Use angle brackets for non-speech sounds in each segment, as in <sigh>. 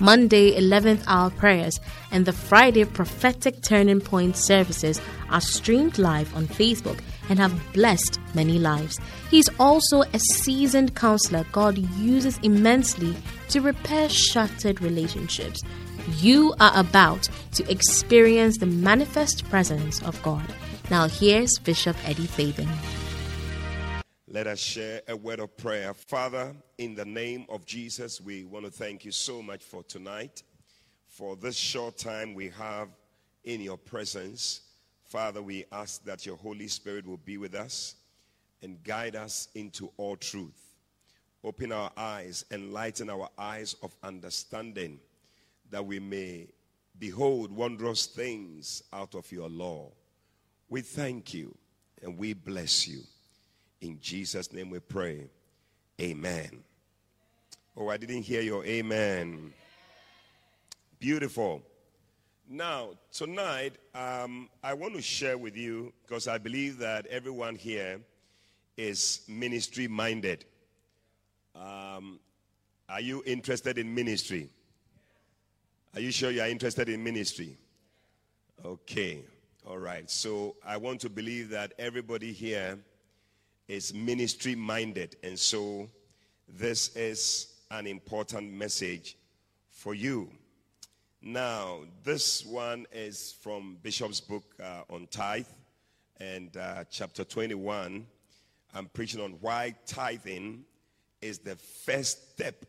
Monday 11th hour prayers, and the Friday prophetic turning point services are streamed live on Facebook and have blessed many lives. He's also a seasoned counselor God uses immensely to repair shattered relationships. You are about to experience the manifest presence of God. Now, here's Bishop Eddie Fabian. Let us share a word of prayer. Father, in the name of Jesus, we want to thank you so much for tonight, for this short time we have in your presence. Father, we ask that your Holy Spirit will be with us and guide us into all truth. Open our eyes, enlighten our eyes of understanding that we may behold wondrous things out of your law. We thank you and we bless you. In Jesus' name we pray. Amen. Oh, I didn't hear your amen. Beautiful. Now, tonight, um, I want to share with you because I believe that everyone here is ministry minded. Um, are you interested in ministry? Are you sure you are interested in ministry? Okay. All right. So I want to believe that everybody here is ministry minded. And so this is an important message for you. Now, this one is from Bishop's book uh, on tithe and uh, chapter 21. I'm preaching on why tithing is the first step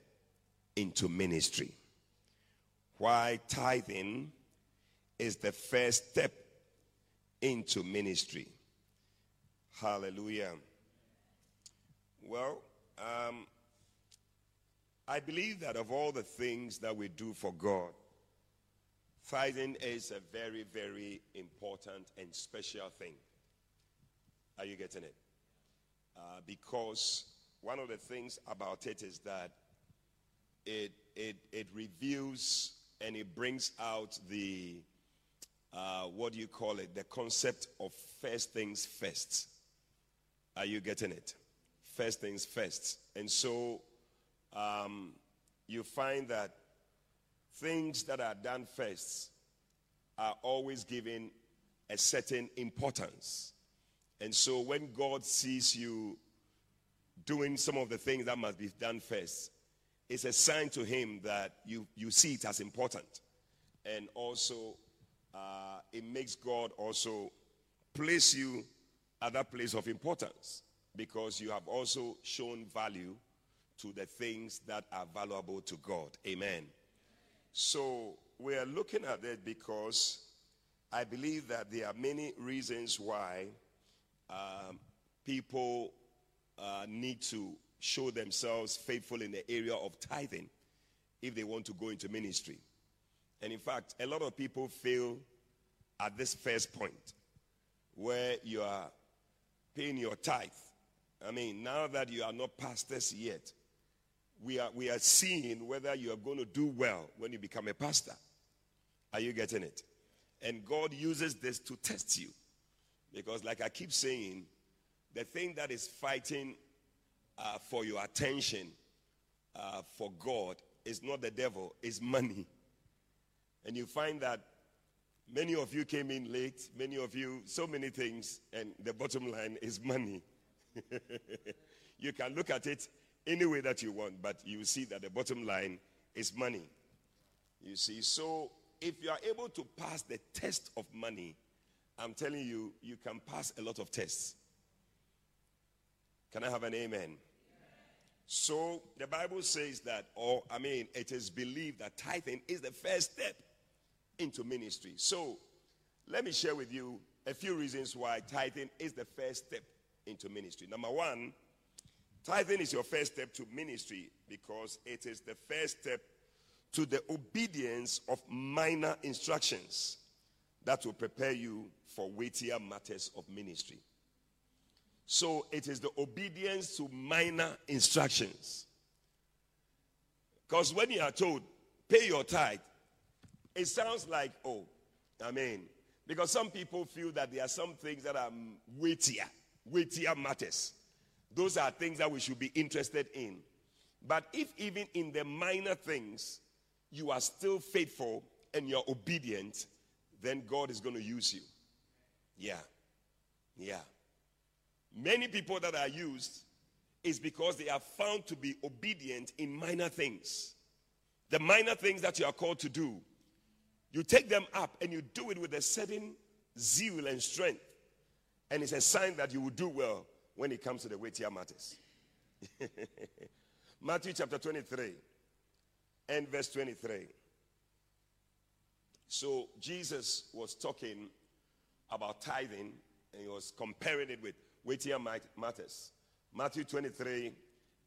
into ministry why tithing is the first step into ministry. Hallelujah. Well, um, I believe that of all the things that we do for God, tithing is a very, very important and special thing. Are you getting it? Uh, because one of the things about it is that it, it, it reveals and it brings out the, uh, what do you call it, the concept of first things first. Are you getting it? First things first. And so um, you find that things that are done first are always given a certain importance. And so when God sees you doing some of the things that must be done first, it's a sign to him that you, you see it as important. And also, uh, it makes God also place you at that place of importance because you have also shown value to the things that are valuable to God. Amen. So, we are looking at it because I believe that there are many reasons why um, people uh, need to show themselves faithful in the area of tithing if they want to go into ministry. And in fact, a lot of people fail at this first point where you are paying your tithe. I mean, now that you are not pastors yet, we are, we are seeing whether you are going to do well when you become a pastor. Are you getting it? And God uses this to test you. Because, like I keep saying, the thing that is fighting uh, for your attention uh, for God is not the devil, it's money. And you find that many of you came in late, many of you, so many things, and the bottom line is money. <laughs> you can look at it any way that you want, but you see that the bottom line is money. You see, so if you are able to pass the test of money, I'm telling you, you can pass a lot of tests. Can I have an amen? So the Bible says that, or I mean, it is believed that tithing is the first step into ministry. So let me share with you a few reasons why tithing is the first step into ministry. Number one, tithing is your first step to ministry because it is the first step to the obedience of minor instructions that will prepare you for weightier matters of ministry. So it is the obedience to minor instructions. Because when you are told, pay your tithe, it sounds like, oh, I mean, because some people feel that there are some things that are weightier, weightier matters. Those are things that we should be interested in. But if even in the minor things you are still faithful and you're obedient, then God is going to use you. Yeah. Yeah. Many people that are used is because they are found to be obedient in minor things. The minor things that you are called to do, you take them up and you do it with a certain zeal and strength. And it's a sign that you will do well when it comes to the weightier matters. <laughs> Matthew chapter 23 and verse 23. So Jesus was talking about tithing and he was comparing it with weightier matters. Matthew 23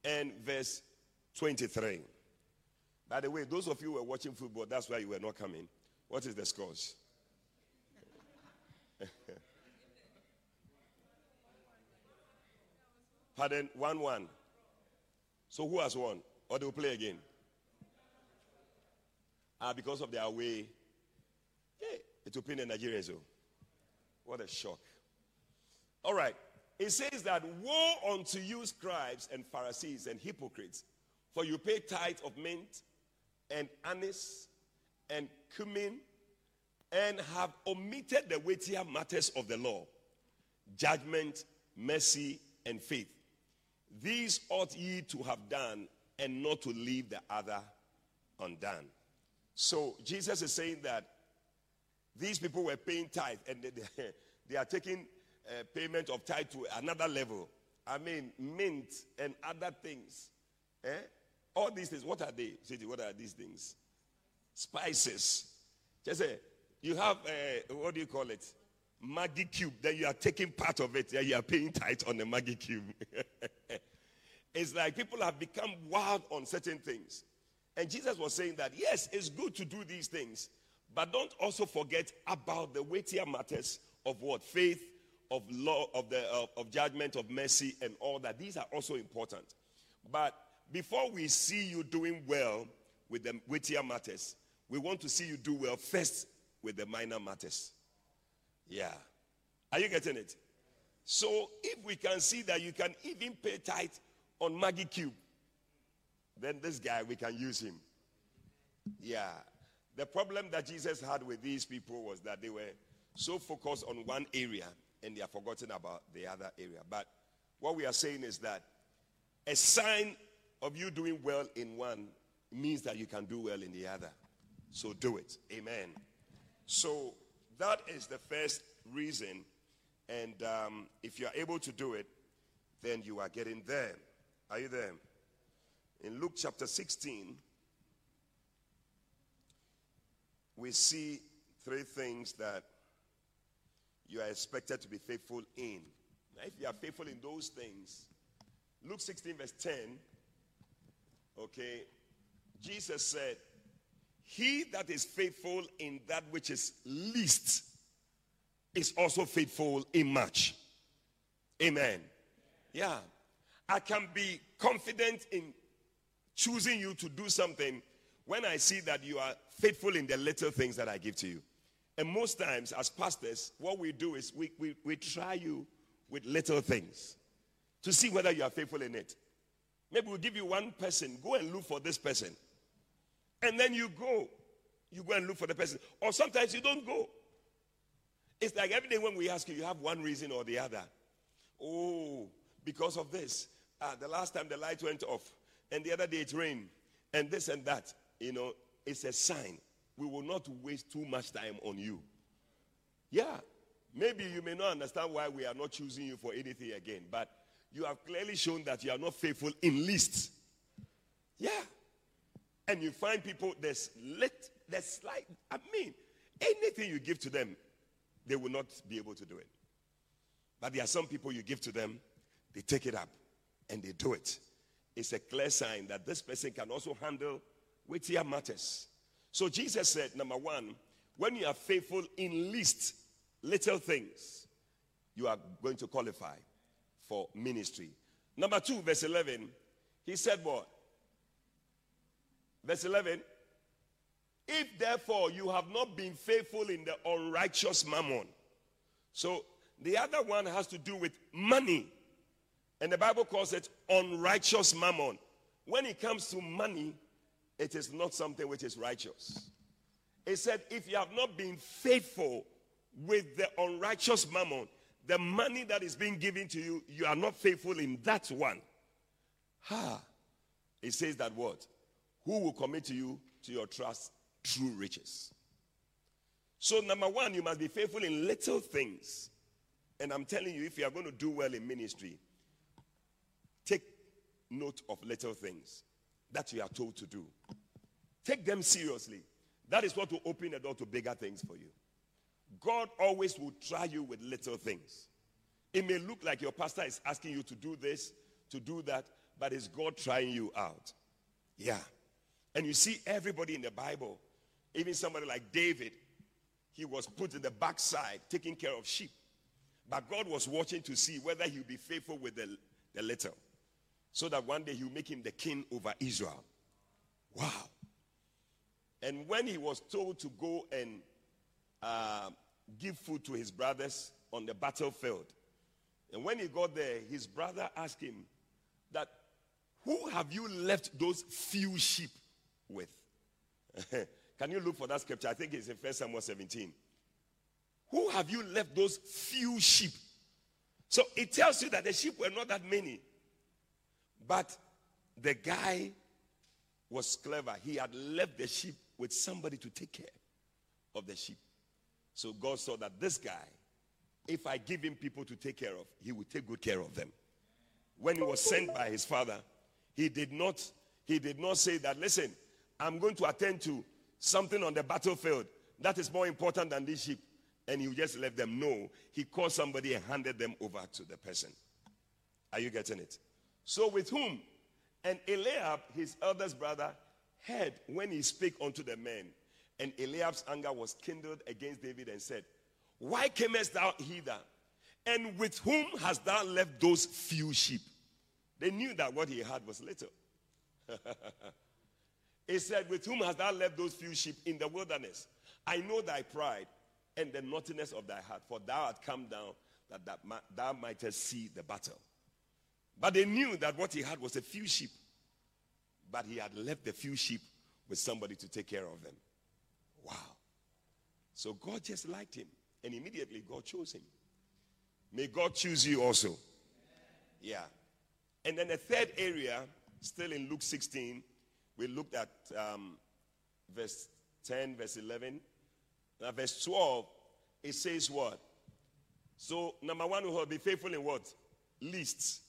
and verse 23. By the way, those of you who were watching football, that's why you were not coming. What is the scores? Pardon? 1 1. So who has won? Or they will play again? Ah, because of their way. Yeah, it will pin the Nigerians. Oh. What a shock. All right. It says that woe unto you, scribes and Pharisees and hypocrites, for you pay tithe of mint and anise and cumin and have omitted the weightier matters of the law judgment, mercy, and faith. These ought ye to have done and not to leave the other undone. So Jesus is saying that these people were paying tithe and they, they, <laughs> they are taking uh, payment of tithe to another level. I mean, mint and other things. Eh? All these things, what are they? What are these things? Spices. Just say, you have, uh, what do you call it? Maggi cube. Then you are taking part of it. Yeah, you are paying tithe on the Maggi cube. <laughs> it's like people have become wild on certain things. And Jesus was saying that, yes, it's good to do these things, but don't also forget about the weightier matters of what? Faith, of law, of, the, of, of judgment, of mercy, and all that. These are also important. But before we see you doing well with the weightier matters, we want to see you do well first with the minor matters. Yeah. Are you getting it? So if we can see that you can even pay tithe on Maggi Cube, then this guy, we can use him. Yeah. The problem that Jesus had with these people was that they were so focused on one area and they are forgotten about the other area. But what we are saying is that a sign of you doing well in one means that you can do well in the other. So do it. Amen. So that is the first reason. And um, if you are able to do it, then you are getting there. Are you there? In Luke chapter 16, we see three things that you are expected to be faithful in. Now, if you are faithful in those things, Luke 16, verse 10, okay, Jesus said, He that is faithful in that which is least is also faithful in much. Amen. Yeah. I can be confident in choosing you to do something when I see that you are faithful in the little things that I give to you. And most times, as pastors, what we do is we, we, we try you with little things to see whether you are faithful in it. Maybe we'll give you one person, go and look for this person. And then you go. You go and look for the person. Or sometimes you don't go. It's like every day when we ask you, you have one reason or the other. Oh, because of this. Ah, the last time the light went off, and the other day it rained, and this and that. You know, it's a sign we will not waste too much time on you. Yeah, maybe you may not understand why we are not choosing you for anything again, but you have clearly shown that you are not faithful in lists. Yeah. And you find people, there's lit, there's slight, I mean, anything you give to them, they will not be able to do it. But there are some people you give to them, they take it up and they do it. It's a clear sign that this person can also handle weightier matters. So Jesus said, number one, when you are faithful in least little things, you are going to qualify for ministry. Number two, verse 11, he said what? Verse 11, if therefore you have not been faithful in the unrighteous mammon. So the other one has to do with money. And the Bible calls it unrighteous mammon. When it comes to money, it is not something which is righteous. It said, if you have not been faithful with the unrighteous mammon, the money that is being given to you, you are not faithful in that one. Ha! It says that what? Who will commit to you to your trust true riches? So, number one, you must be faithful in little things. And I'm telling you, if you are going to do well in ministry, note of little things that you are told to do. Take them seriously. That is what will open the door to bigger things for you. God always will try you with little things. It may look like your pastor is asking you to do this, to do that, but it's God trying you out. Yeah. And you see everybody in the Bible, even somebody like David, he was put in the backside taking care of sheep. But God was watching to see whether he'll be faithful with the, the little. So that one day he'll make him the king over Israel. Wow. And when he was told to go and uh, give food to his brothers on the battlefield, and when he got there, his brother asked him that, Who have you left those few sheep with? <laughs> Can you look for that scripture? I think it's in 1 Samuel 17. Who have you left those few sheep? So it tells you that the sheep were not that many. But the guy was clever. He had left the sheep with somebody to take care of the sheep. So God saw that this guy, if I give him people to take care of, he will take good care of them. When he was sent by his father, he did not he did not say that listen, I'm going to attend to something on the battlefield that is more important than this sheep and he just let them know. He called somebody and handed them over to the person. Are you getting it? So with whom? And Eliab, his eldest brother, heard when he spake unto the men. And Eliab's anger was kindled against David and said, Why camest thou hither? And with whom hast thou left those few sheep? They knew that what he had was little. <laughs> he said, With whom hast thou left those few sheep in the wilderness? I know thy pride and the naughtiness of thy heart, for thou art come down that, thou mightest see the battle. But they knew that what he had was a few sheep but he had left the few sheep with somebody to take care of them. Wow. So God just liked him, and immediately God chose him. May God choose you also. Yeah. And then the third area, still in Luke 16, we looked at um, verse 10, verse 11. Now, verse 12, it says what? So, number one, we will be faithful in what? Least.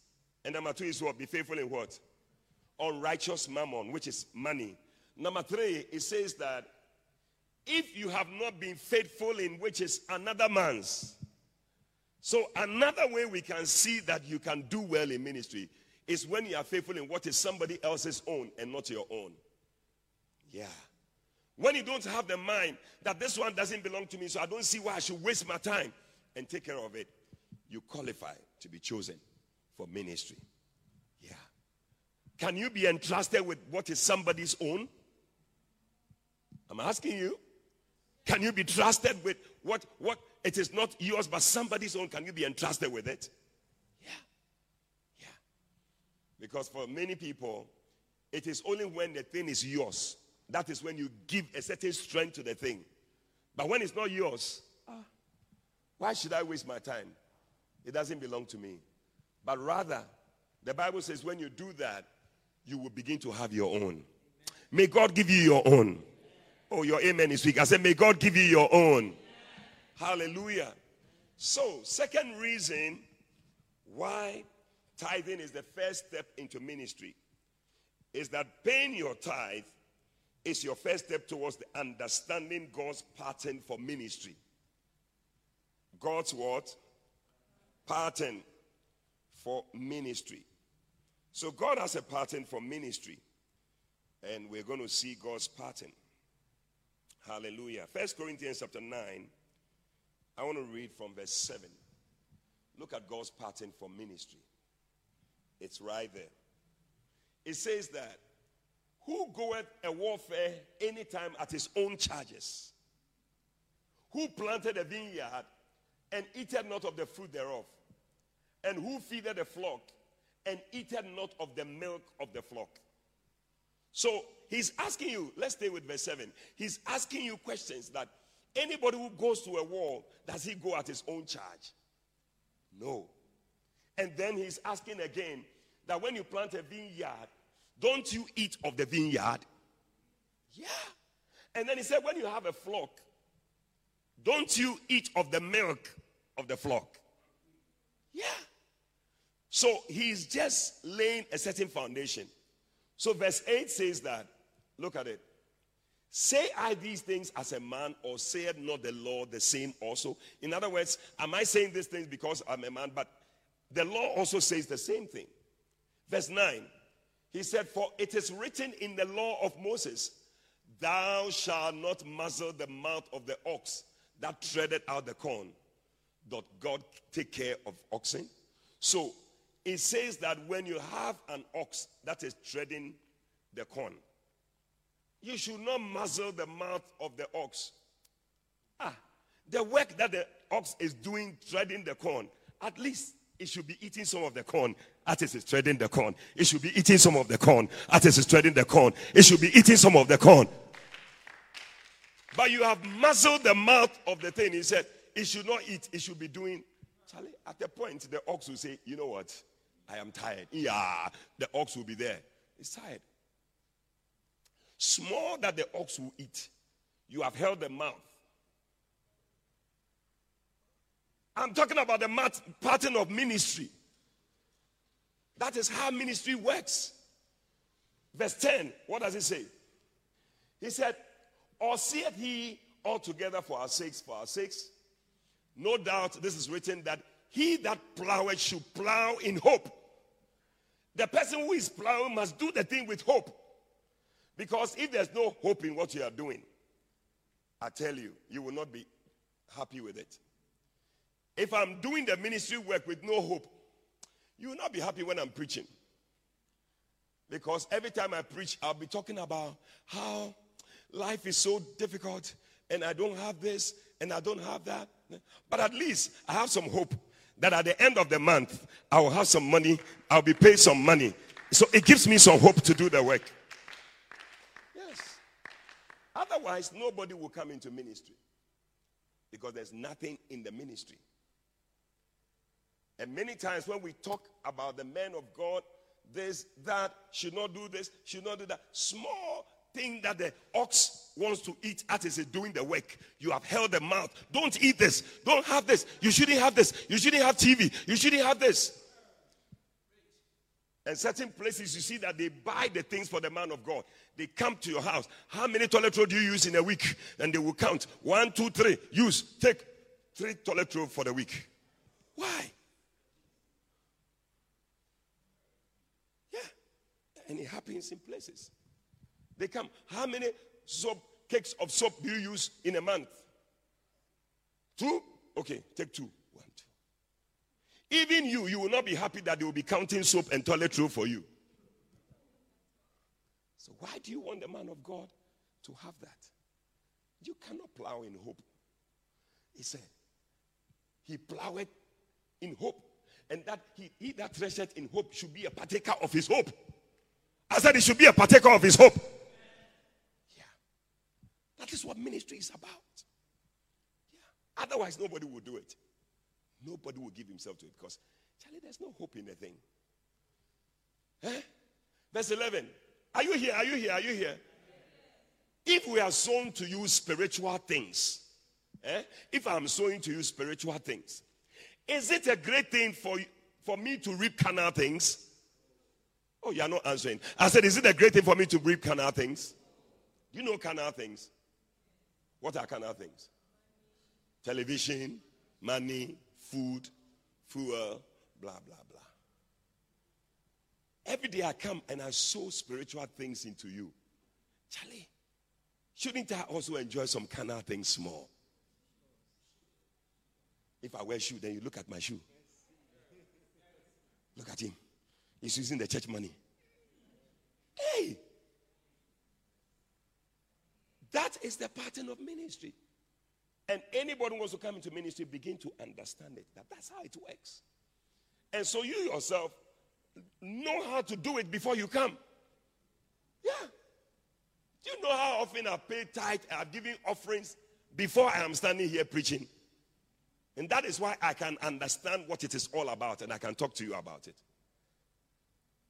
And number two is what? Be faithful in what? unrighteous mammon, which is money. Number three, it says that if you have not been faithful in which is another man's. So, another way we can see that you can do well in ministry is when you are faithful in what is somebody else's own and not your own. Yeah. When you don't have the mind that this one doesn't belong to me, so I don't see why I should waste my time and take care of it, you qualify to be chosen for ministry. Yeah. Can you be entrusted with what is somebody's own? I'm asking you. Can you be trusted with what what it is not yours but somebody's own? Can you be entrusted with it? Yeah. Yeah. Because for many people, it is only when the thing is yours that is when you give a certain strength to the thing. But when it's not yours, ah, why should I waste my time? It doesn't belong to me. But rather, the Bible says when you do that, you will begin to have your own. May God give you your own. Oh, your amen is weak. I said, May God give you your own. Hallelujah. So, second reason why tithing is the first step into ministry is that paying your tithe is your first step towards the understanding God's pattern for ministry. God's what? Pattern for ministry. So God has a pattern for ministry. And we're going to see God's pattern. Hallelujah. First Corinthians chapter 9. I want to read from verse 7. Look at God's pattern for ministry. It's right there. It says that who goeth a warfare anytime at his own charges? Who planted a vineyard and eateth not of the fruit thereof? And who feedeth the flock and eateth not of the milk of the flock? So he's asking you, let's stay with verse 7. He's asking you questions that anybody who goes to a war, does he go at his own charge? No. And then he's asking again that when you plant a vineyard, don't you eat of the vineyard? Yeah. And then he said, when you have a flock, don't you eat of the milk of the flock? Yeah. So he's just laying a certain foundation. So verse 8 says that, look at it. Say I these things as a man, or said not the Lord the same also? In other words, am I saying these things because I'm a man? But the law also says the same thing. Verse 9, he said, For it is written in the law of Moses, Thou shalt not muzzle the mouth of the ox that treaded out the corn. Doth God take care of oxen? So it says that when you have an ox that is treading the corn, you should not muzzle the mouth of the ox. Ah, the work that the ox is doing, treading the corn, at least it should be eating some of the corn as it is treading the corn. It should be eating some of the corn as it is treading the corn. It should be eating some of the corn. But you have muzzled the mouth of the thing. He said, it should not eat, it should be doing. Charlie, at the point, the ox will say, You know what? I am tired. Yeah, the ox will be there. He's tired small that the ox will eat, you have held the mouth. I'm talking about the mat- pattern of ministry. That is how ministry works. Verse 10, what does it say? He said, Or seeth he altogether for our sakes, for our sakes? No doubt this is written that he that ploweth should plow in hope. The person who is plowing must do the thing with hope. Because if there's no hope in what you are doing, I tell you, you will not be happy with it. If I'm doing the ministry work with no hope, you will not be happy when I'm preaching. Because every time I preach, I'll be talking about how life is so difficult and I don't have this and I don't have that. But at least I have some hope that at the end of the month, I will have some money, I'll be paid some money. So it gives me some hope to do the work. Yes. Otherwise, nobody will come into ministry because there's nothing in the ministry. And many times when we talk about the men of God, this, that, should not do this, should not do that, small thing that the ox wants to eat as is doing the work. You have held the mouth. Don't eat this. Don't have this. You shouldn't have this. You shouldn't have TV. You shouldn't have this. And certain places you see that they buy the things for the man of God. They come to your house. How many toilet roll do you use in a week? And they will count. One, two, three. Use. Take three toilet roll for the week. Why? Yeah. And it happens in places. They come. How many soap cakes of soap do you use in a month? Two? Okay, take two. One. Even you, you will not be happy that they will be counting soap and toilet roll for you. So, why do you want the man of God to have that? You cannot plow in hope. He said, He plowed in hope. And that he, he that treasured in hope should be a partaker of his hope. I said he should be a partaker of his hope. That is what ministry is about. Yeah. Otherwise, nobody will do it. Nobody will give himself to it because, Charlie, there's no hope in the thing. Eh? Verse 11. Are you here? Are you here? Are you here? If we are sown to you spiritual things, eh? if I'm sowing to you spiritual things, is it a great thing for, for me to reap carnal things? Oh, you're not answering. I said, Is it a great thing for me to reap carnal things? Do you know carnal things? What are carnal things? Television, money, food, fuel, blah, blah, blah. Every day I come and I sow spiritual things into you. Charlie, shouldn't I also enjoy some carnal things more? If I wear shoe, then you look at my shoe. Look at him. He's using the church money. Hey! That is the pattern of ministry. And anybody who wants to come into ministry, begin to understand it. That that's how it works. And so you yourself know how to do it before you come. Yeah. Do you know how often I pay tithe, I've given offerings before I am standing here preaching? And that is why I can understand what it is all about and I can talk to you about it.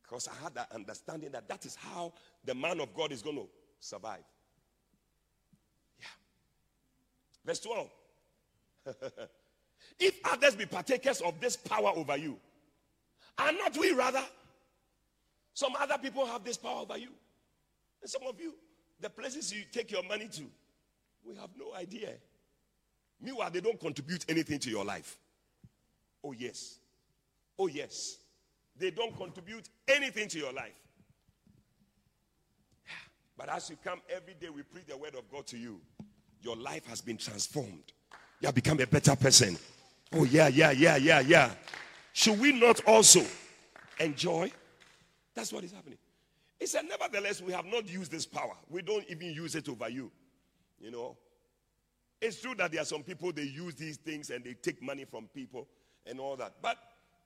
Because I had that understanding that that is how the man of God is going to survive. Yeah. Verse 12. <laughs> if others be partakers of this power over you, are not we rather? Some other people have this power over you. And some of you, the places you take your money to, we have no idea. Meanwhile, they don't contribute anything to your life. Oh, yes. Oh, yes. They don't contribute anything to your life. <sighs> But as you come every day, we preach the word of God to you. Your life has been transformed. You have become a better person. Oh, yeah, yeah, yeah, yeah, yeah. Should we not also enjoy? That's what is happening. He said, Nevertheless, we have not used this power. We don't even use it over you. You know, it's true that there are some people they use these things and they take money from people and all that. But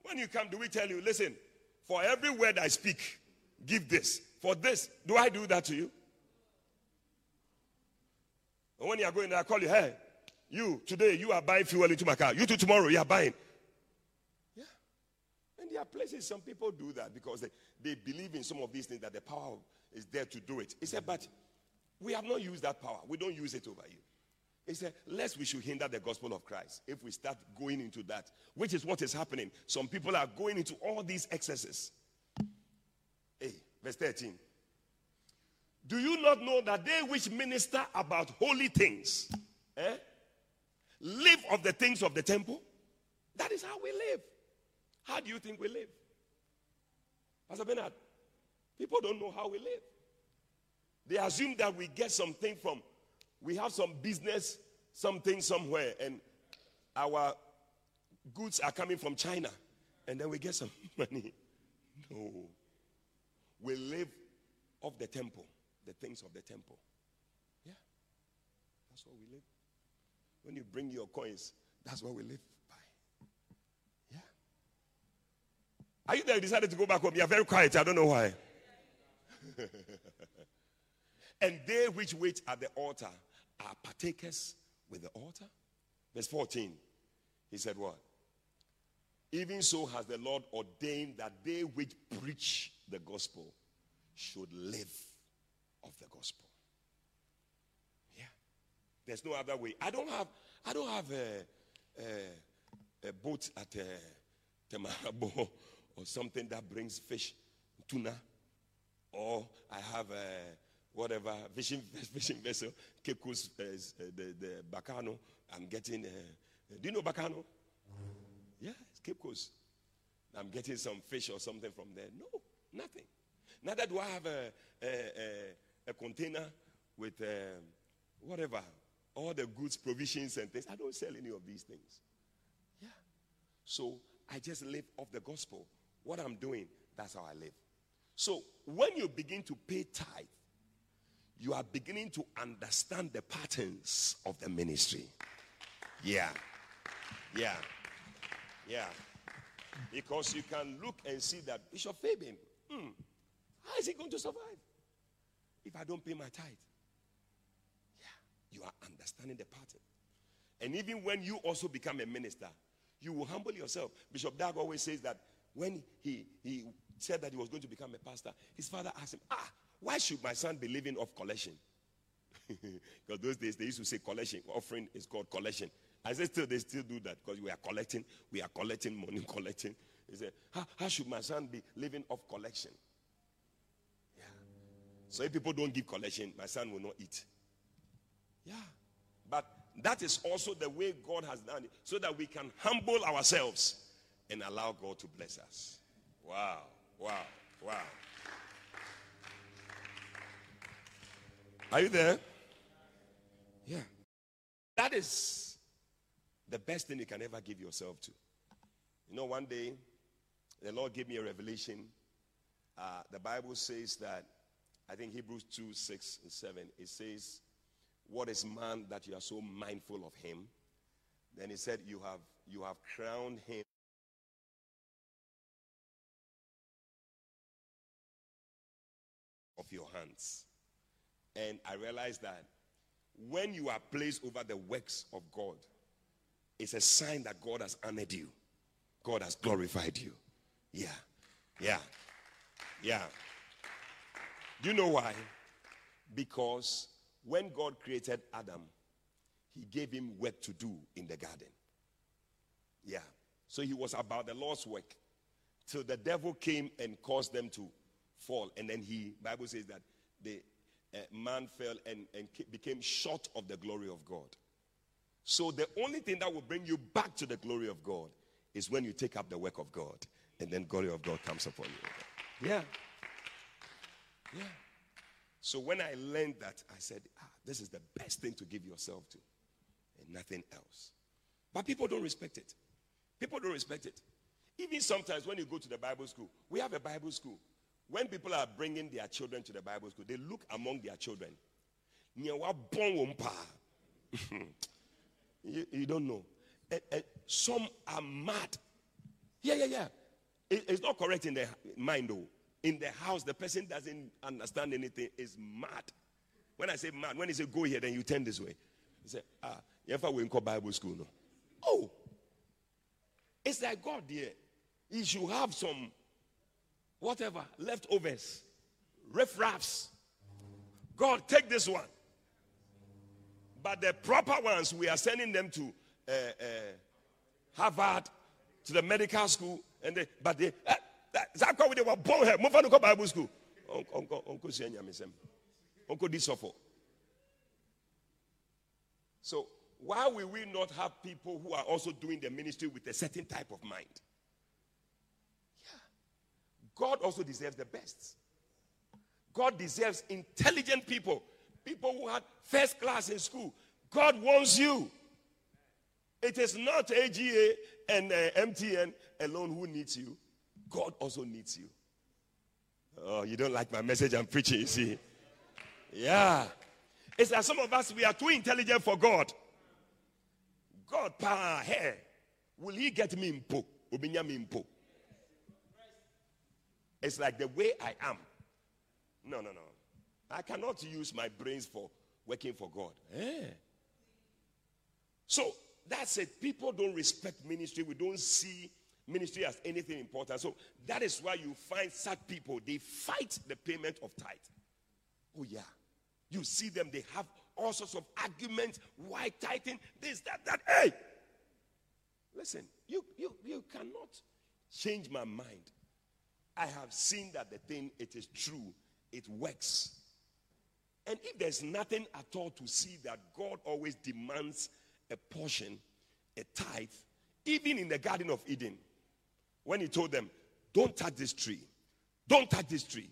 when you come, do we tell you, listen, for every word I speak, give this. For this, do I do that to you? And when you are going there, I call you, hey, you today you are buying fuel into my car. You too tomorrow you are buying. Yeah. And there are places some people do that because they, they believe in some of these things that the power is there to do it. He said, but we have not used that power. We don't use it over you. He said, lest we should hinder the gospel of Christ if we start going into that, which is what is happening. Some people are going into all these excesses. Hey, verse 13. Do you not know that they which minister about holy things eh, live of the things of the temple? That is how we live. How do you think we live? Pastor Bernard, people don't know how we live. They assume that we get something from, we have some business, something somewhere, and our goods are coming from China, and then we get some <laughs> money. No. We live of the temple, the things of the temple. Yeah. That's what we live. When you bring your coins, that's what we live by. Yeah. Are you there? You decided to go back home. You are very quiet. I don't know why. <laughs> and they which wait at the altar are partakers with the altar. Verse 14. He said, What? Even so has the Lord ordained that they which preach the gospel should live of the gospel. Yeah. There's no other way. I don't have I don't have a, a, a boat at uh, Tema harbour <laughs> or something that brings fish, tuna, or I have a whatever fishing <laughs> fishing vessel, Cape Coast, uh, the, the Bakaano. I'm getting. Uh, do you know Bakaano? Yeah, it's Cape Coast. I'm getting some fish or something from there. No, nothing. Neither do I have a, a, a, a container with um, whatever, all the goods, provisions, and things. I don't sell any of these things. Yeah. So I just live off the gospel. What I'm doing, that's how I live. So when you begin to pay tithe, you are beginning to understand the patterns of the ministry. Yeah. Yeah. Yeah. Because you can look and see that Bishop Fabian, hmm, how is he going to survive if I don't pay my tithe? Yeah. You are understanding the pattern. And even when you also become a minister, you will humble yourself. Bishop Dag always says that when he, he said that he was going to become a pastor, his father asked him, Ah, why should my son be living off collection? <laughs> because those days they used to say collection, offering is called collection. I said still they still do that because we are collecting, we are collecting money, <laughs> collecting. He said, how, how should my son be living off collection? So if people don't give collection, my son will not eat. Yeah. But that is also the way God has done it, so that we can humble ourselves and allow God to bless us. Wow, wow, wow. Are you there? Yeah. That is the best thing you can ever give yourself to. You know, one day the Lord gave me a revelation. Uh, the Bible says that, I think Hebrews 2 6 and 7, it says, What is man that you are so mindful of him? Then he said, You have, you have crowned him. Of your hands. And I realized that when you are placed over the works of God, it's a sign that God has honored you, God has glorified you. Yeah, yeah, yeah. Do you know why? Because when God created Adam, he gave him work to do in the garden. Yeah. So he was about the Lord's work. Till the devil came and caused them to fall. And then he, Bible says that the uh, man fell and, and became short of the glory of God. So the only thing that will bring you back to the glory of God is when you take up the work of God. And then glory of God comes upon you. Yeah. Yeah. So when I learned that, I said, ah, this is the best thing to give yourself to and nothing else. But people don't respect it. People don't respect it. Even sometimes when you go to the Bible school, we have a Bible school. When people are bringing their children to the Bible school, they look among their children. <laughs> you, you don't know. And, and some are mad. Yeah, yeah, yeah. It, it's not correct in their mind, though. In the house, the person doesn't understand anything, is mad. When I say mad, when he say go here, then you turn this way. He say, ah, you ever went to Bible school, no? Oh, it's like God there. He should have some whatever leftovers, riffraffs. God, take this one. But the proper ones, we are sending them to uh, uh, Harvard, to the medical school, and they, but they, uh, why they were born here. Move on to Bible school. Uncle, Uncle, Uncle, Disofo. So why will we not have people who are also doing the ministry with a certain type of mind? Yeah. God also deserves the best. God deserves intelligent people, people who had first class in school. God wants you. It is not AGA and uh, MTN alone who needs you. God also needs you. Oh, you don't like my message I'm preaching, you see. Yeah. It's that some of us, we are too intelligent for God. God, power, hey, will he get me impo? Ubinya me impo. It's like the way I am. No, no, no. I cannot use my brains for working for God. Eh? So that's it. People don't respect ministry. We don't see ministry as anything important. So that is why you find such people, they fight the payment of tithe. Oh, yeah. You see them, they have all sorts of arguments, why tithing, this, that, that. Hey! Listen, you, you, you cannot change my mind. I have seen that the thing, it is true, it works. And if there's nothing at all to see that God always demands a portion, a tithe, even in the Garden of Eden, when he told them, Don't touch this tree, don't touch this tree.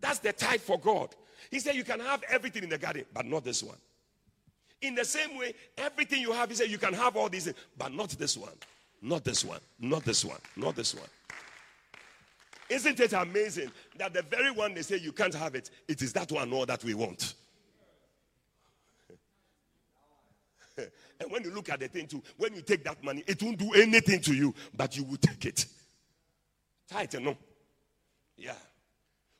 That's the tithe for God. He said, You can have everything in the garden, but not this one. In the same way, everything you have, he said, You can have all these, but not this one. Not this one. Not this one. Not this one. Isn't it amazing that the very one they say you can't have it, it is that one all that we want? And when you look at the thing too, when you take that money, it won't do anything to you, but you will take it. Tight, no? Yeah.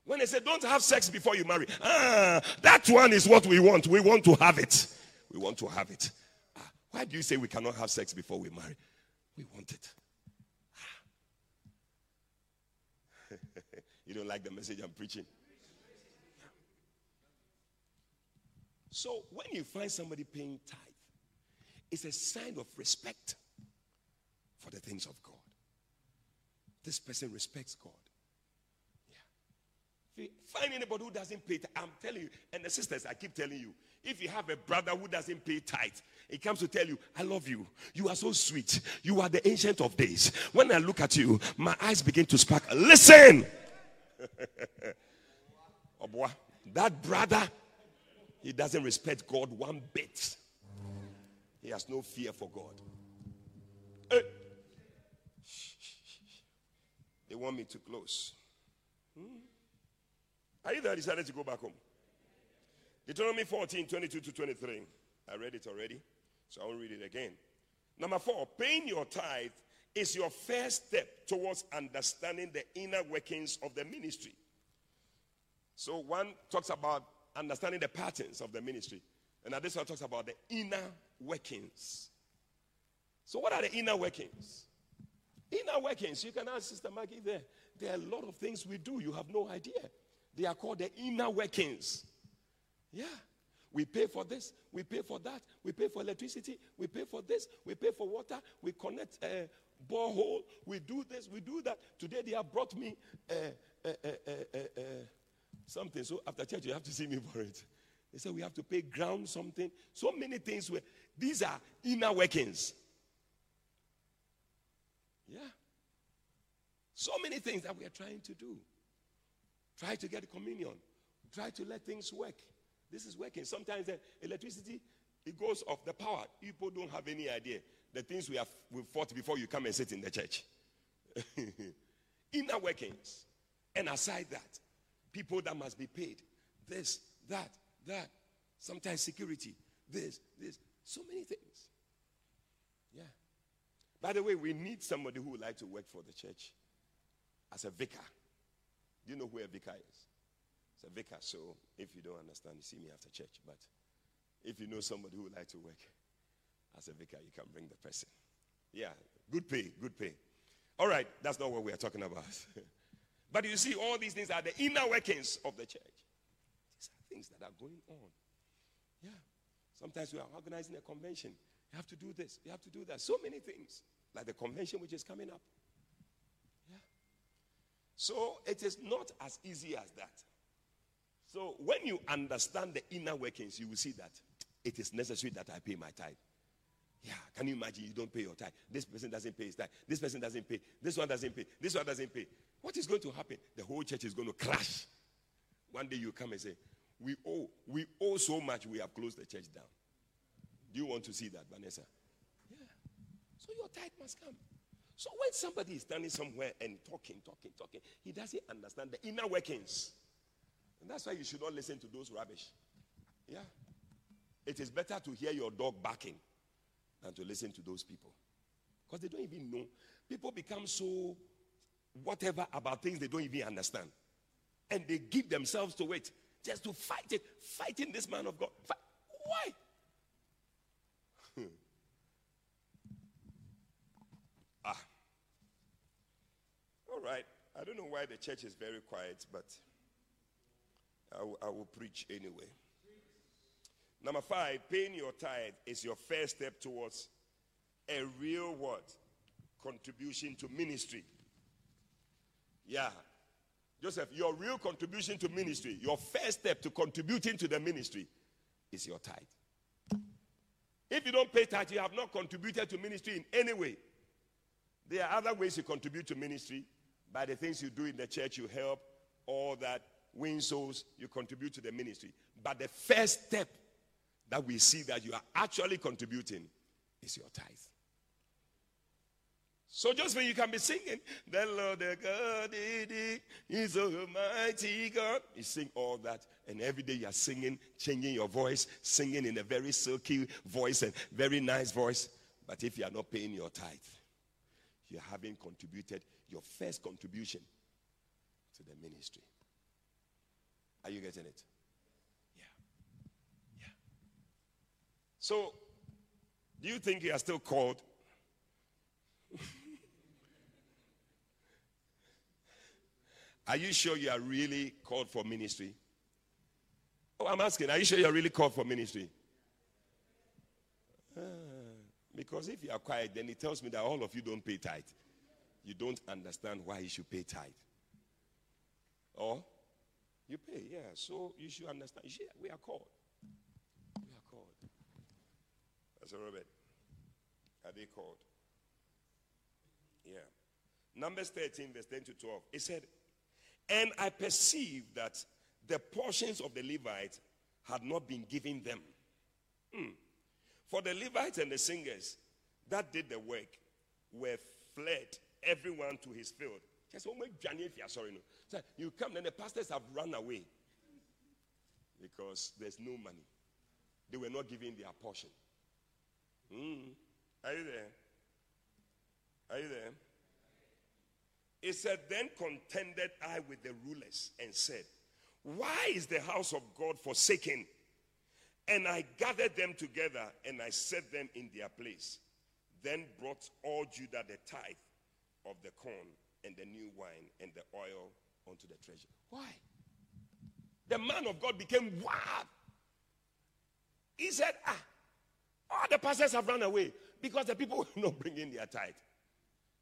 When they say don't have sex before you marry, ah, that one is what we want. We want to have it. We want to have it. Ah, why do you say we cannot have sex before we marry? We want it. Ah. <laughs> you don't like the message I'm preaching? So when you find somebody paying tithe, it's a sign of respect for the things of God. This person respects God. Find anybody who doesn't pay tithe. I'm telling you, and the sisters, I keep telling you, if you have a brother who doesn't pay tithe, he comes to tell you, I love you. You are so sweet. You are the ancient of days. When I look at you, my eyes begin to sparkle. Listen! <laughs> that brother, he doesn't respect God one bit. He has no fear for God. Hey. want me to close. Hmm? Are you there? Decided to go back home. Deuteronomy 14, 22 to 23. I read it already, so I won't read it again. Number four, paying your tithe is your first step towards understanding the inner workings of the ministry. So one talks about understanding the patterns of the ministry, and now this one talks about the inner workings. So, what are the inner workings? Inner workings, you can ask Sister Maggie there. There are a lot of things we do, you have no idea. They are called the inner workings. Yeah. We pay for this, we pay for that, we pay for electricity, we pay for this, we pay for water, we connect a borehole, we do this, we do that. Today they have brought me uh, uh, uh, something. So after church, you have to see me for it. They said we have to pay ground something. So many things. Where, these are inner workings. Yeah. So many things that we are trying to do. Try to get communion. Try to let things work. This is working. Sometimes the electricity, it goes off the power. People don't have any idea. The things we have we fought before you come and sit in the church. <laughs> Inner workings. And aside that, people that must be paid. This, that, that. Sometimes security. This, this. So many things. Yeah. By the way, we need somebody who would like to work for the church as a vicar. Do you know who a vicar is? It's a vicar. So if you don't understand, you see me after church. But if you know somebody who would like to work as a vicar, you can bring the person. Yeah, good pay, good pay. All right, that's not what we are talking about. <laughs> but you see, all these things are the inner workings of the church. Things that are going on. Yeah. Sometimes we are organizing a convention. You have to do this, you have to do that. So many things, like the convention which is coming up. Yeah. So it is not as easy as that. So when you understand the inner workings, you will see that it is necessary that I pay my tithe. Yeah, can you imagine you don't pay your tithe? This person doesn't pay his tithe. This person doesn't pay. This one doesn't pay. This one doesn't pay. What is going to happen? The whole church is going to crash. One day you come and say, We owe, we owe so much, we have closed the church down. Do you want to see that, Vanessa? Yeah. So your tithe must come. So when somebody is standing somewhere and talking, talking, talking, he doesn't understand the inner workings. And that's why you should not listen to those rubbish. Yeah. It is better to hear your dog barking than to listen to those people. Because they don't even know. People become so whatever about things they don't even understand. And they give themselves to it just to fight it. Fighting this man of God. Fight. Why? <laughs> ah. All right. I don't know why the church is very quiet, but I will, I will preach anyway. Number five, paying your tithe is your first step towards a real what? Contribution to ministry. Yeah. Joseph, your real contribution to ministry, your first step to contributing to the ministry is your tithe. If you don't pay tithe, you have not contributed to ministry in any way. There are other ways you contribute to ministry by the things you do in the church, you help, all that win souls, you contribute to the ministry. But the first step that we see that you are actually contributing is your tithe. So just when you can be singing, the Lord the God is Almighty God, you sing all that, and every day you are singing, changing your voice, singing in a very silky voice and very nice voice. But if you are not paying your tithe, you haven't contributed your first contribution to the ministry. Are you getting it? Yeah. Yeah. So, do you think you are still called? <laughs> are you sure you are really called for ministry? Oh, I'm asking, are you sure you're really called for ministry? Uh, because if you are quiet, then it tells me that all of you don't pay tithe. You don't understand why you should pay tithe. Or you pay, yeah. So you should understand. You we are called. We are called. Pastor Robert, are they called? Yeah. Numbers 13, verse 10 to 12. It said, And I perceived that the portions of the Levites had not been given them. Hmm. For the Levites and the singers that did the work were fled, everyone to his field, Just sorry. You come, then the pastors have run away because there's no money. They were not giving their portion. Mm. Are you there? Are you there? It said, Then contended I with the rulers and said, Why is the house of God forsaken? And I gathered them together and I set them in their place. Then brought all Judah the tithe of the corn and the new wine and the oil unto the treasure. Why? The man of God became wild. He said, Ah, all the pastors have run away because the people <laughs> were not bringing their tithe.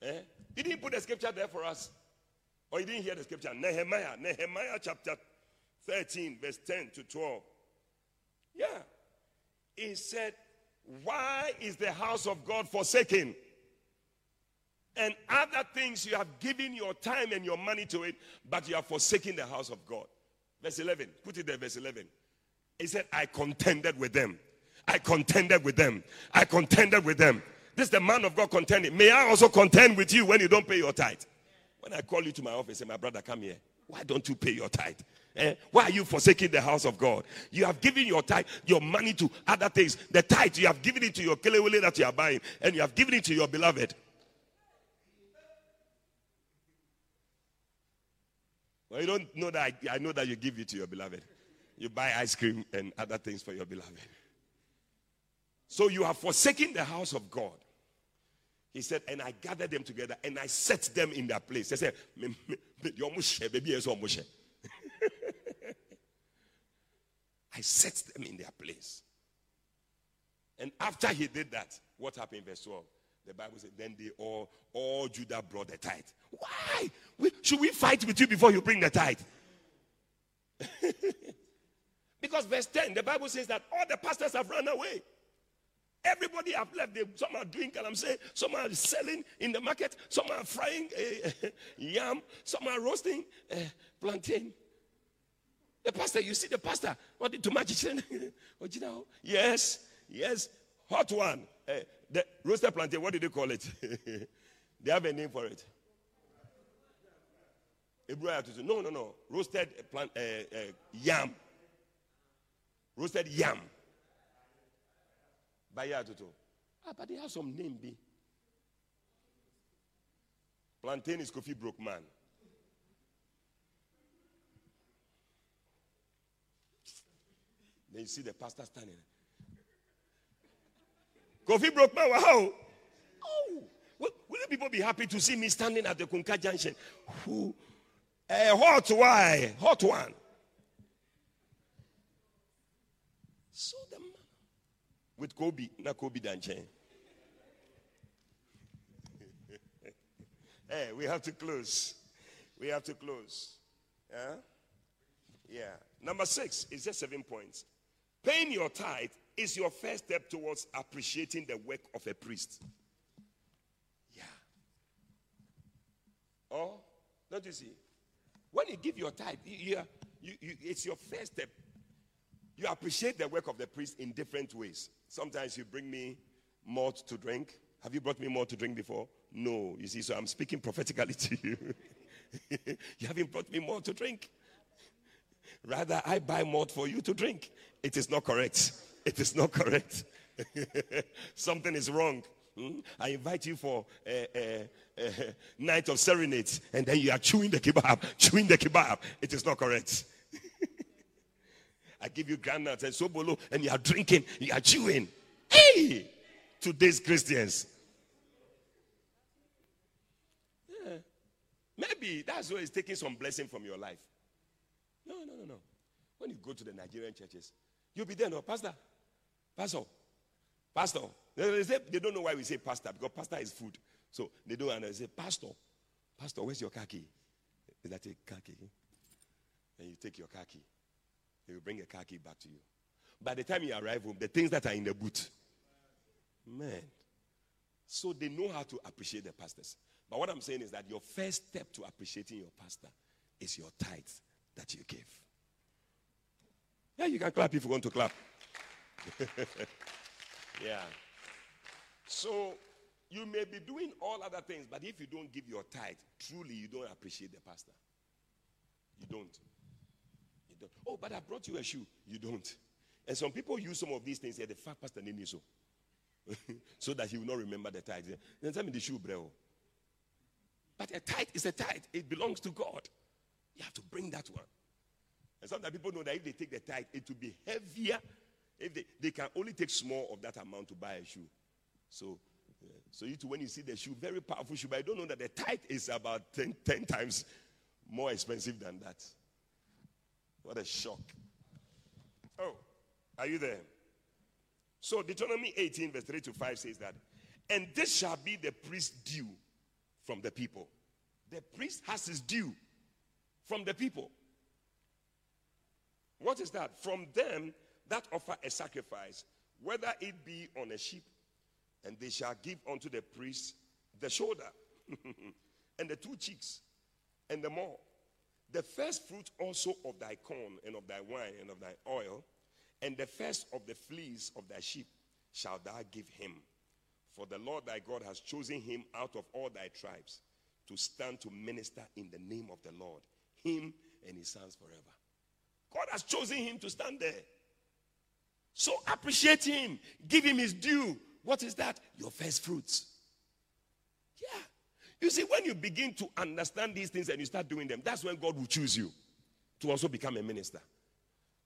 Eh? He didn't put the scripture there for us. Or you didn't hear the scripture. Nehemiah, Nehemiah chapter 13, verse 10 to 12. Yeah. He said, Why is the house of God forsaken? And other things you have given your time and your money to it, but you are forsaking the house of God. Verse 11. Put it there, verse 11. He said, I contended with them. I contended with them. I contended with them. This is the man of God contending. May I also contend with you when you don't pay your tithe? When I call you to my office, say, My brother, come here. Why don't you pay your tithe? Eh? Why are you forsaking the house of God? You have given your tithe, your money to other things. The tithe, you have given it to your kelewele that you are buying, and you have given it to your beloved. Well, you don't know that I, I know that you give it to your beloved. You buy ice cream and other things for your beloved. So you have forsaken the house of God. He said, and I gathered them together and I set them in their place. They said, I set them in their place. And after he did that, what happened verse 12? The Bible said, then they all, all Judah brought the tithe. Why? We, should we fight with you before you bring the tithe? <laughs> because verse 10, the Bible says that all the pastors have run away. Everybody have left. They, some are doing say. some are selling in the market, some are frying uh, <laughs> yam, some are roasting uh, plantain. The pastor, you see the pastor, what did tomato <laughs> Yes, yes, hot one. Uh, the roasted plantain, what did they call it? <laughs> they have a name for it. No, no, no. Roasted plant, uh, yam. Roasted yam. Toto. Ah, but they have some name, be. Plantain is Kofi broke man. Then you see the pastor standing. Kofi broke man, wow. Oh, will, will people be happy to see me standing at the Kunka Junction? Who? A hot why? Hot one. So the with Kobe, not Kobe Danchen. <laughs> hey, we have to close. We have to close. Yeah? Yeah. Number six is just seven points. Paying your tithe is your first step towards appreciating the work of a priest. Yeah. Oh, don't you see? When you give your tithe, you, you, you, it's your first step you appreciate the work of the priest in different ways. Sometimes you bring me malt to drink. Have you brought me malt to drink before? No. You see, so I'm speaking prophetically <laughs> to you. you haven't brought me malt to drink. Rather, I buy malt for you to drink. It is not correct. It is not correct. <laughs> Something is wrong. Hmm? I invite you for a, a, a, night of serenades, and then you are chewing the kebab, chewing the kebab. It is not correct. I give you granuts and sobolo, and you are drinking, you are chewing. Hey, today's Christians. Yeah. Maybe that's why it's taking some blessing from your life. No, no, no, no. When you go to the Nigerian churches, you'll be there, no, Pastor, Pastor, Pastor. They, say, they don't know why we say Pastor because Pastor is food. So they don't understand. They say, Pastor, Pastor, where's your khaki? Is that a khaki? And you take your khaki. He will bring a car key back to you. By the time you arrive home, the things that are in the boot, man. So they know how to appreciate the pastors. But what I'm saying is that your first step to appreciating your pastor is your tithe that you give. Yeah, you can clap if you want to clap. <laughs> yeah. So you may be doing all other things, but if you don't give your tithe, truly you don't appreciate the pastor. You don't. Oh, but I brought you a shoe. You don't. And some people use some of these things. Say the fat pastor need so, <laughs> so that he will not remember the tithe. Then tell me the shoe, bro. But a tithe is a tithe. It belongs to God. You have to bring that one. And sometimes people know that if they take the tithe, it will be heavier. If they, they can only take small of that amount to buy a shoe. So so you too, when you see the shoe, very powerful shoe, but I don't know that the tithe is about 10, 10 times more expensive than that. What a shock. Oh, are you there? So Deuteronomy 18, verse 3 to 5 says that, and this shall be the priest's due from the people. The priest has his due from the people. What is that? From them that offer a sacrifice, whether it be on a sheep and they shall give unto the priest the shoulder <laughs> and the two cheeks and the maw. The first fruit also of thy corn and of thy wine and of thy oil, and the first of the fleece of thy sheep shall thou give him. For the Lord thy God has chosen him out of all thy tribes to stand to minister in the name of the Lord, him and his sons forever. God has chosen him to stand there. So appreciate him, give him his due, what is that? Your first fruits. Yeah. You see, when you begin to understand these things and you start doing them, that's when God will choose you to also become a minister.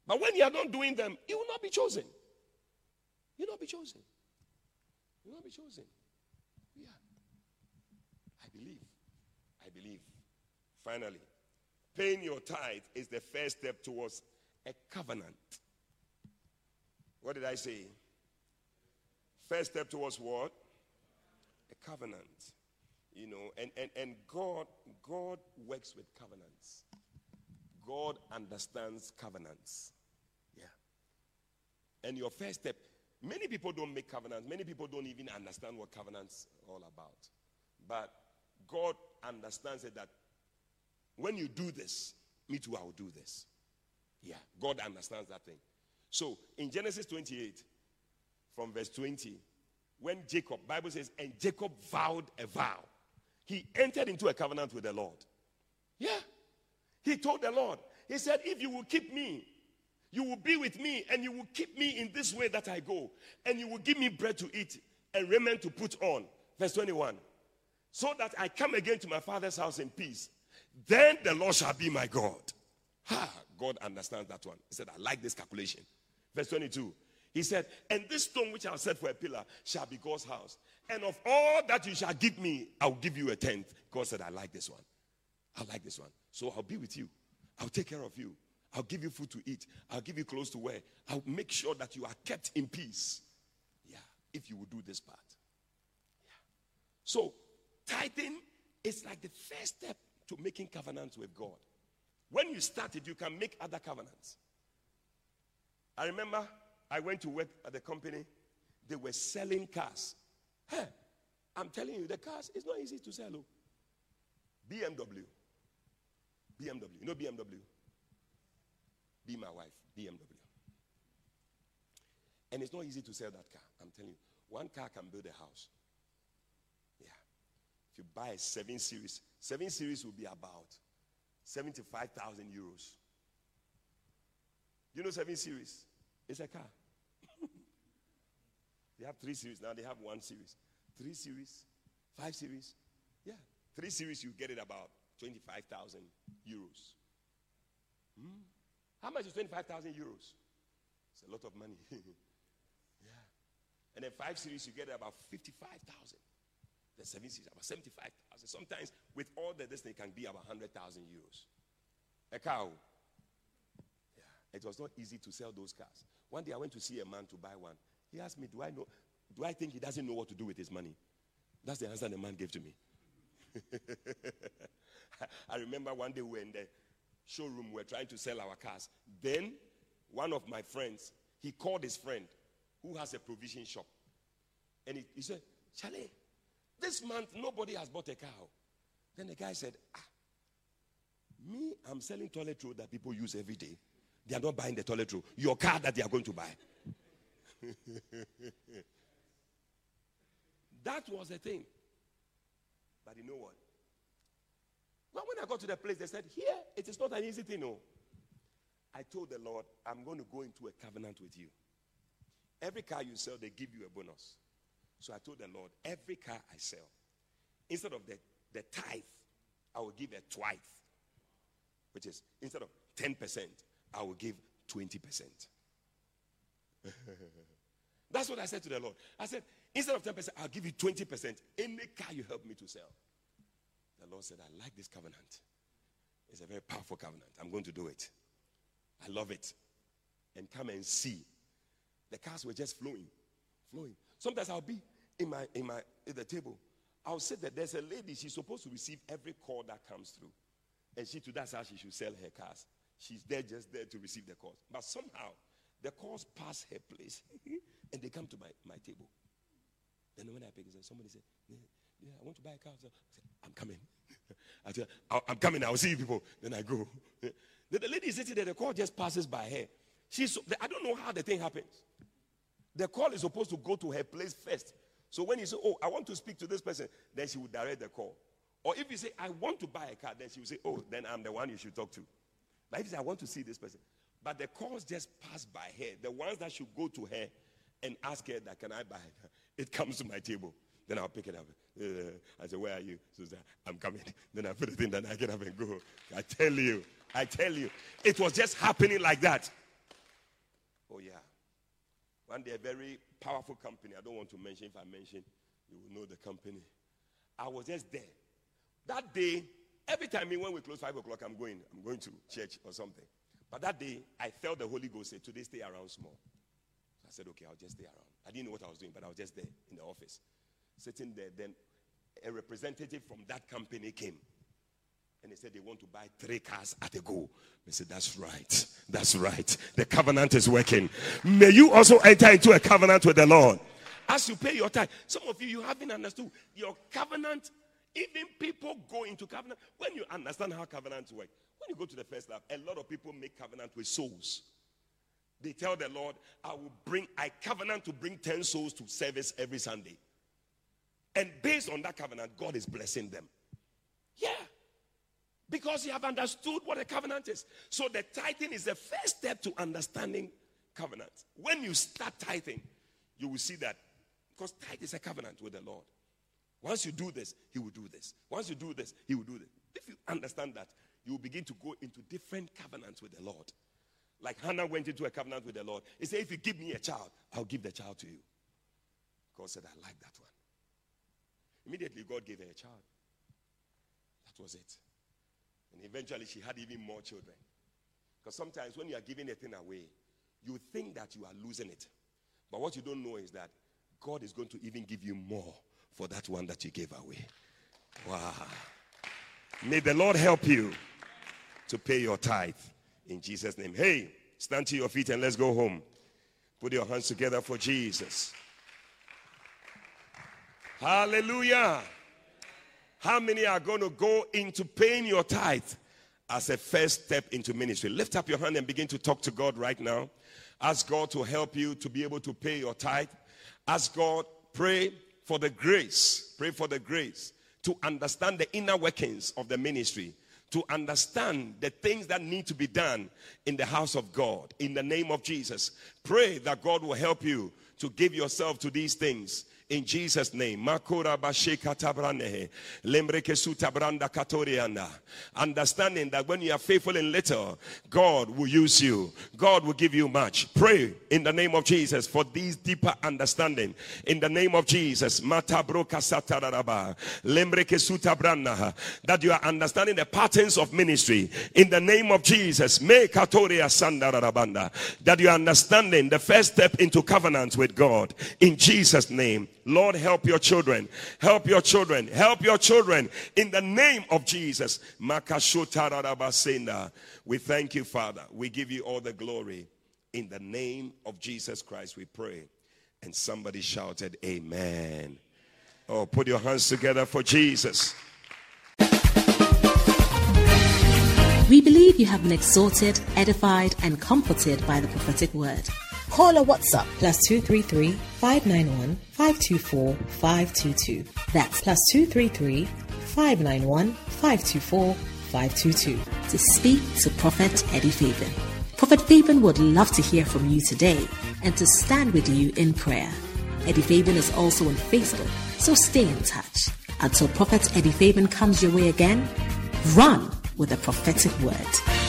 But when you are not doing them, you will not be chosen. You will not be chosen. You will not be chosen. Yeah. I believe. I believe. Finally, paying your tithe is the first step towards a covenant. What did I say? First step towards what? A covenant. You know, and, and, and God, God works with covenants. God understands covenants. Yeah. And your first step, many people don't make covenants. Many people don't even understand what covenants are all about. But God understands it that when you do this, me too, I will do this. Yeah, God understands that thing. So in Genesis 28, from verse 20 when Jacob, Bible says, and Jacob vowed a vow. He entered into a covenant with the Lord. Yeah. He told the Lord, he said, if you will keep me, you will be with me and you will keep me in this way that I go. And you will give me bread to eat and raiment to put on. Verse 21. So that I come again to my father's house in peace. Then the Lord shall be my God. Ha! God understands that one. He said, I like this calculation. Verse 22. He said, And this stone which I set for a pillar shall be God's house. And of all that you shall give me, I'll give you a tenth. God said, I like this one. I like this one. So I'll be with you. I'll take care of you. I'll give you food to eat. I'll give you clothes to wear. I'll make sure that you are kept in peace. Yeah, if you will do this part. Yeah. So, tithing is like the first step to making covenants with God. When you start it, you can make other covenants. I remember I went to work at the company. They were selling cars. Hey, I'm telling you, the cars is not easy to sell. Oh. BMW. BMW. You know BMW? Be my wife. BMW. And it's not easy to sell that car. I'm telling you. One car can build a house. Yeah. If you buy a 7 Series, 7 Series will be about 75,000 euros. You know 7 Series? It's a car. <laughs> They have three series. Now they have one series. Three series, five series. Yeah. Three series, you get it about 25,000 euros. Hmm? How much is 25,000 euros? It's a lot of money. <laughs> yeah. And then five series, you get it about 55,000. The seven series, about 75,000. Sometimes with all the this thing can be about 100,000 euros. A cow. Yeah. It was not easy to sell those cars. One day I went to see a man to buy one. He asked me, Do I know? Do I think he doesn't know what to do with his money? That's the answer the man gave to me. <laughs> I remember one day we were in the showroom, we were trying to sell our cars. Then one of my friends, he called his friend who has a provision shop. And he, he said, Charlie, this month nobody has bought a car. Then the guy said, ah, me, I'm selling toilet roll that people use every day. They are not buying the toilet roll. Your car that they are going to buy. <laughs> That was the thing. But you know what? When I got to the place, they said, Here, it is not an easy thing, no. I told the Lord, I'm going to go into a covenant with you. Every car you sell, they give you a bonus. So I told the Lord, every car I sell, instead of the, the tithe, I will give a tithe, which is instead of 10%, I will give 20%. <laughs> That's what I said to the Lord. I said, instead of 10%, I'll give you 20%. Any car you help me to sell. The Lord said, I like this covenant. It's a very powerful covenant. I'm going to do it. I love it. And come and see. The cars were just flowing, flowing. Sometimes I'll be in my in my at the table. I'll say that there's a lady, she's supposed to receive every call that comes through. And she too, that's how she should sell her cars. She's there just there to receive the calls. But somehow the calls pass her place <laughs> and they come to my, my table. Then when I pick it, somebody said, yeah, I want to buy a car. I said, I'm coming. <laughs> I said, I'm coming. I'll see you people. Then I go. <laughs> The, the lady is sitting there, the call just passes by her. She's, I don't know how the thing happens. The call is supposed to go to her place first. So when you say, Oh, I want to speak to this person, then she will direct the call. Or if you say, I want to buy a car, then she will say, Oh, then I'm the one you should talk to. But if you say, I want to see this person, but the calls just pass by her. The ones that should go to her and ask her that, can I buy it? It comes to my table. Then I'll pick it up. Uh, I say, where are you? So I'm coming. Then I put it in, then I get up and go. I tell you, I tell you, it was just happening like that. Oh, yeah. One day, a very powerful company, I don't want to mention, if I mention, you will know the company. I was just there. That day, every time when we close 5 o'clock, I'm going, I'm going to church or something. But that day, I felt the Holy Ghost say, Today, stay around small. I said, Okay, I'll just stay around. I didn't know what I was doing, but I was just there in the office, sitting there. Then a representative from that company came. And they said they want to buy three cars at a go. I said, That's right. That's right. The covenant is working. May you also enter into a covenant with the Lord. As you pay your tithe, some of you, you haven't understood your covenant. Even people go into covenant. When you understand how covenants work, when you go to the first love, a lot of people make covenant with souls. They tell the Lord, I will bring, I covenant to bring 10 souls to service every Sunday. And based on that covenant, God is blessing them. Yeah. Because you have understood what a covenant is. So the tithing is the first step to understanding covenant. When you start tithing, you will see that because tithe is a covenant with the Lord. Once you do this, He will do this. Once you do this, He will do this. If you understand that, you will begin to go into different covenants with the Lord. Like Hannah went into a covenant with the Lord. He said, If you give me a child, I'll give the child to you. God said, I like that one. Immediately, God gave her a child. That was it. And eventually, she had even more children. Because sometimes when you are giving a thing away, you think that you are losing it. But what you don't know is that God is going to even give you more for that one that you gave away. Wow. May the Lord help you to pay your tithe in Jesus' name. Hey, stand to your feet and let's go home. Put your hands together for Jesus. Hallelujah. How many are going to go into paying your tithe as a first step into ministry? Lift up your hand and begin to talk to God right now. Ask God to help you to be able to pay your tithe. Ask God, pray for the grace. Pray for the grace to understand the inner workings of the ministry, to understand the things that need to be done in the house of God. In the name of Jesus, pray that God will help you to give yourself to these things in Jesus' name. Understanding that when you are faithful in little, God will use you. God will give you much. Pray in the name of Jesus for these deeper understanding. In the name of Jesus. That you are understanding the patterns of ministry. In the name of Jesus. That you are understanding the first step into covenant with God. In Jesus' name. Lord, help your children. Help your children. Help your children in the name of Jesus. We thank you, Father. We give you all the glory. In the name of Jesus Christ, we pray. And somebody shouted, Amen. Oh, put your hands together for Jesus. We believe you have been exhorted, edified, and comforted by the prophetic word. Call or WhatsApp plus 233 591 524 522. That's plus 233 591 524 522 to speak to Prophet Eddie Fabian. Prophet Fabian would love to hear from you today and to stand with you in prayer. Eddie Fabian is also on Facebook, so stay in touch. Until Prophet Eddie Fabian comes your way again, run with a prophetic word.